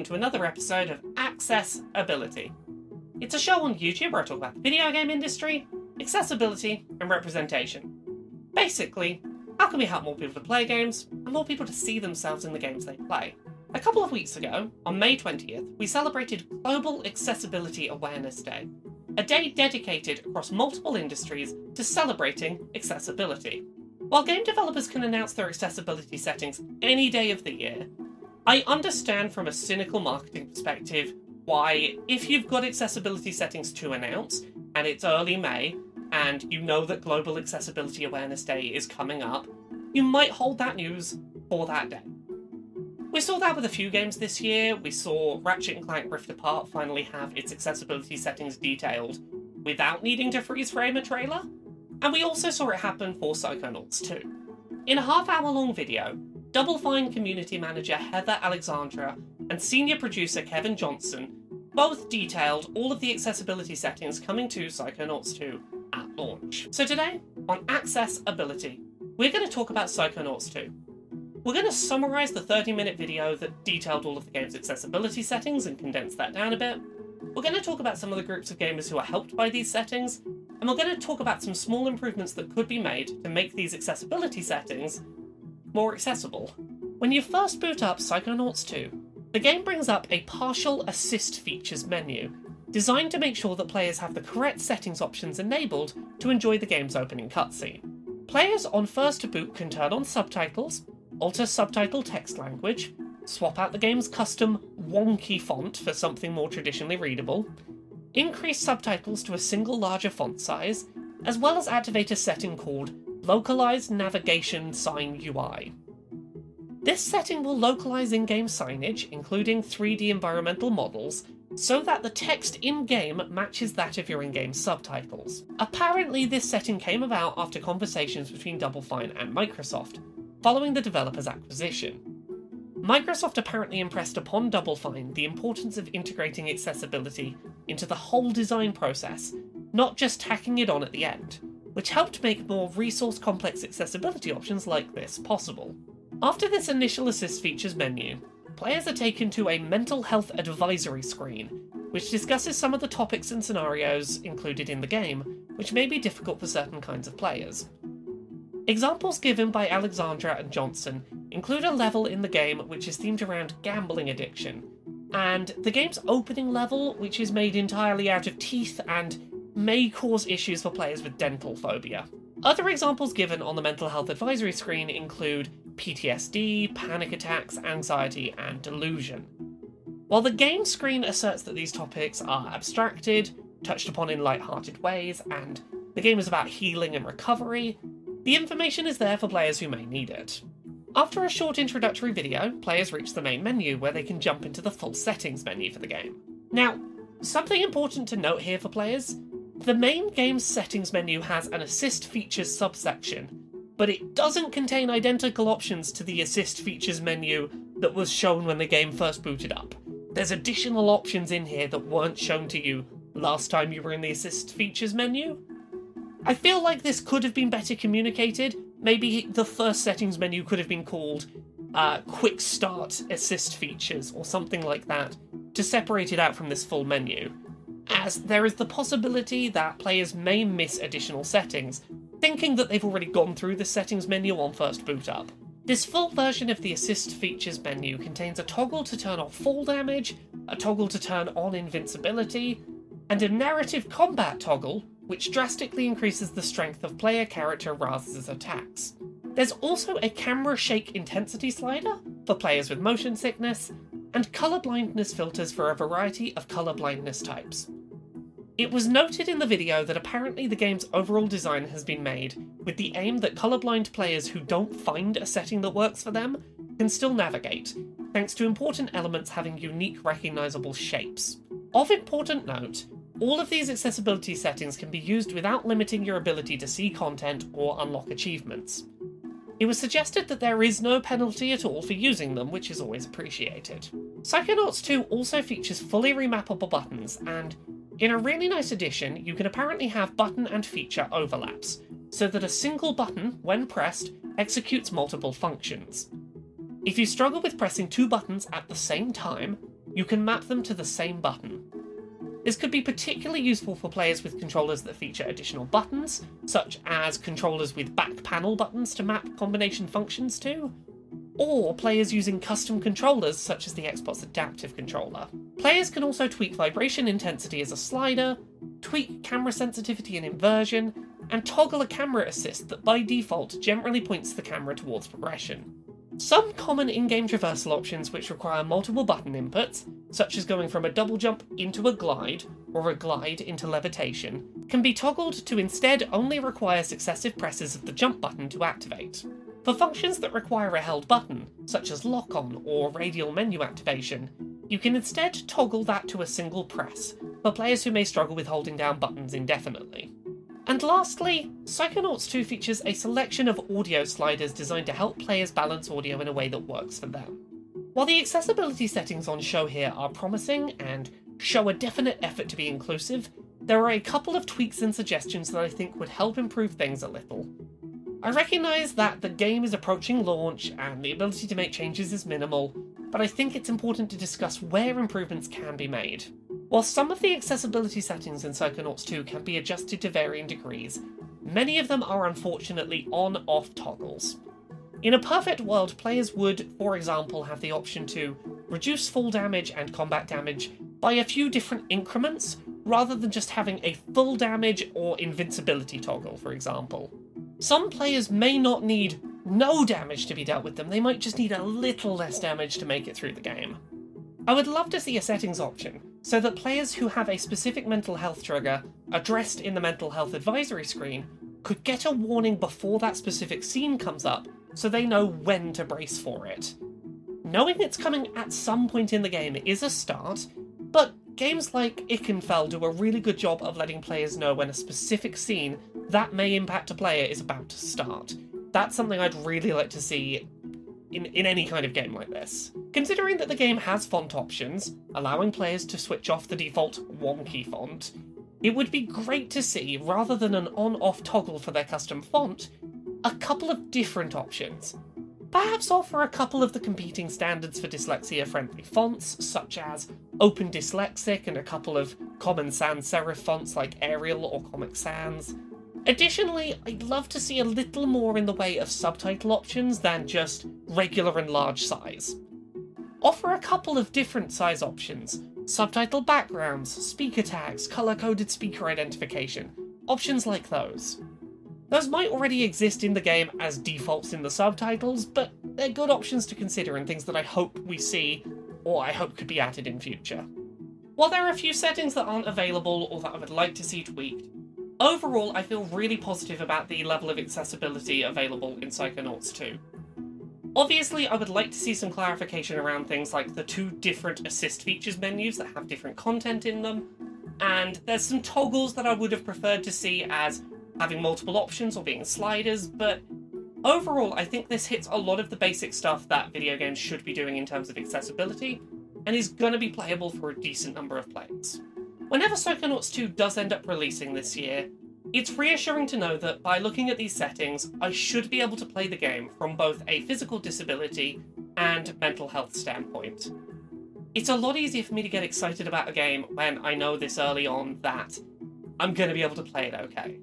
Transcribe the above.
welcome to another episode of Access-Ability. It's a show on YouTube where I talk about the video game industry, accessibility, and representation. Basically, how can we help more people to play games and more people to see themselves in the games they play? A couple of weeks ago, on May 20th, we celebrated Global Accessibility Awareness Day, a day dedicated across multiple industries to celebrating accessibility. While game developers can announce their accessibility settings any day of the year, I understand from a cynical marketing perspective why, if you've got accessibility settings to announce and it's early May and you know that Global Accessibility Awareness Day is coming up, you might hold that news for that day. We saw that with a few games this year. We saw Ratchet and Clank Rift Apart finally have its accessibility settings detailed without needing to freeze frame a trailer. And we also saw it happen for Psychonauts 2. In a half hour long video, Double Fine community manager Heather Alexandra and senior producer Kevin Johnson both detailed all of the accessibility settings coming to Psychonauts 2 at launch. So today, on Access-Ability, we're going to talk about Psychonauts 2. We're going to summarise the 30 minute video that detailed all of the game's accessibility settings and condense that down a bit. We're going to talk about some of the groups of gamers who are helped by these settings, and we're going to talk about some small improvements that could be made to make these accessibility settings more accessible. When you first boot up Psychonauts 2, the game brings up a partial assist features menu, designed to make sure that players have the correct settings options enabled to enjoy the game's opening cutscene. Players on first boot can turn on subtitles, alter subtitle text language, swap out the game's custom wonky font for something more traditionally readable, increase subtitles to a single larger font size, as well as activate a setting called Localized Navigation Sign UI. This setting will localize in game signage, including 3D environmental models, so that the text in game matches that of your in game subtitles. Apparently, this setting came about after conversations between Double Fine and Microsoft, following the developer's acquisition. Microsoft apparently impressed upon Double Fine the importance of integrating accessibility into the whole design process, not just tacking it on at the end which helped make more resource complex accessibility options like this possible. After this initial assist features menu, players are taken to a mental health advisory screen, which discusses some of the topics and scenarios included in the game, which may be difficult for certain kinds of players. Examples given by Alexandra and Johnson include a level in the game which is themed around gambling addiction, and the game's opening level, which is made entirely out of teeth and may cause issues for players with dental phobia. Other examples given on the mental health advisory screen include PTSD, panic attacks, anxiety, and delusion. While the game screen asserts that these topics are abstracted, touched upon in light-hearted ways, and the game is about healing and recovery, the information is there for players who may need it. After a short introductory video, players reach the main menu where they can jump into the full settings menu for the game. Now, something important to note here for players the main game's settings menu has an assist features subsection, but it doesn't contain identical options to the assist features menu that was shown when the game first booted up. There's additional options in here that weren't shown to you last time you were in the assist features menu. I feel like this could have been better communicated. Maybe the first settings menu could have been called uh, Quick Start Assist Features or something like that to separate it out from this full menu as there is the possibility that players may miss additional settings, thinking that they've already gone through the settings menu on first boot up. This full version of the assist features menu contains a toggle to turn off fall damage, a toggle to turn on invincibility, and a narrative combat toggle, which drastically increases the strength of player character Raz's attacks. There's also a camera shake intensity slider for players with motion sickness, and colour blindness filters for a variety of colour blindness types. It was noted in the video that apparently the game's overall design has been made with the aim that colorblind players who don't find a setting that works for them can still navigate, thanks to important elements having unique recognisable shapes. Of important note, all of these accessibility settings can be used without limiting your ability to see content or unlock achievements. It was suggested that there is no penalty at all for using them, which is always appreciated. Psychonauts 2 also features fully remappable buttons, and in a really nice addition, you can apparently have button and feature overlaps, so that a single button, when pressed, executes multiple functions. If you struggle with pressing two buttons at the same time, you can map them to the same button. This could be particularly useful for players with controllers that feature additional buttons, such as controllers with back panel buttons to map combination functions to, or players using custom controllers such as the Xbox Adaptive Controller. Players can also tweak vibration intensity as a slider, tweak camera sensitivity and inversion, and toggle a camera assist that by default generally points the camera towards progression. Some common in-game traversal options which require multiple button inputs, such as going from a double jump into a glide, or a glide into levitation, can be toggled to instead only require successive presses of the jump button to activate. For functions that require a held button, such as lock-on or radial menu activation, you can instead toggle that to a single press, for players who may struggle with holding down buttons indefinitely. And lastly, Psychonauts 2 features a selection of audio sliders designed to help players balance audio in a way that works for them. While the accessibility settings on show here are promising and show a definite effort to be inclusive, there are a couple of tweaks and suggestions that I think would help improve things a little. I recognise that the game is approaching launch and the ability to make changes is minimal, but I think it's important to discuss where improvements can be made. While some of the accessibility settings in Psychonauts 2 can be adjusted to varying degrees, many of them are unfortunately on off toggles. In a perfect world, players would, for example, have the option to reduce fall damage and combat damage by a few different increments, rather than just having a fall damage or invincibility toggle, for example. Some players may not need no damage to be dealt with them, they might just need a little less damage to make it through the game. I would love to see a settings option, so that players who have a specific mental health trigger addressed in the mental health advisory screen could get a warning before that specific scene comes up so they know when to brace for it. Knowing it's coming at some point in the game is a start, but games like Ikenfell do a really good job of letting players know when a specific scene that may impact a player is about to start. That's something I'd really like to see in, in any kind of game like this. Considering that the game has font options, allowing players to switch off the default wonky font, it would be great to see, rather than an on off toggle for their custom font, a couple of different options. Perhaps offer a couple of the competing standards for dyslexia friendly fonts, such as Open Dyslexic and a couple of common sans serif fonts like Arial or Comic Sans, Additionally, I'd love to see a little more in the way of subtitle options than just regular and large size. Offer a couple of different size options subtitle backgrounds, speaker tags, color coded speaker identification, options like those. Those might already exist in the game as defaults in the subtitles, but they're good options to consider and things that I hope we see, or I hope could be added in future. While there are a few settings that aren't available or that I would like to see tweaked, Overall, I feel really positive about the level of accessibility available in Psychonauts 2. Obviously, I would like to see some clarification around things like the two different assist features menus that have different content in them, and there's some toggles that I would have preferred to see as having multiple options or being sliders, but overall, I think this hits a lot of the basic stuff that video games should be doing in terms of accessibility, and is going to be playable for a decent number of players. Whenever Psychonauts 2 does end up releasing this year, it's reassuring to know that by looking at these settings, I should be able to play the game from both a physical disability and mental health standpoint. It's a lot easier for me to get excited about a game when I know this early on that I'm going to be able to play it okay.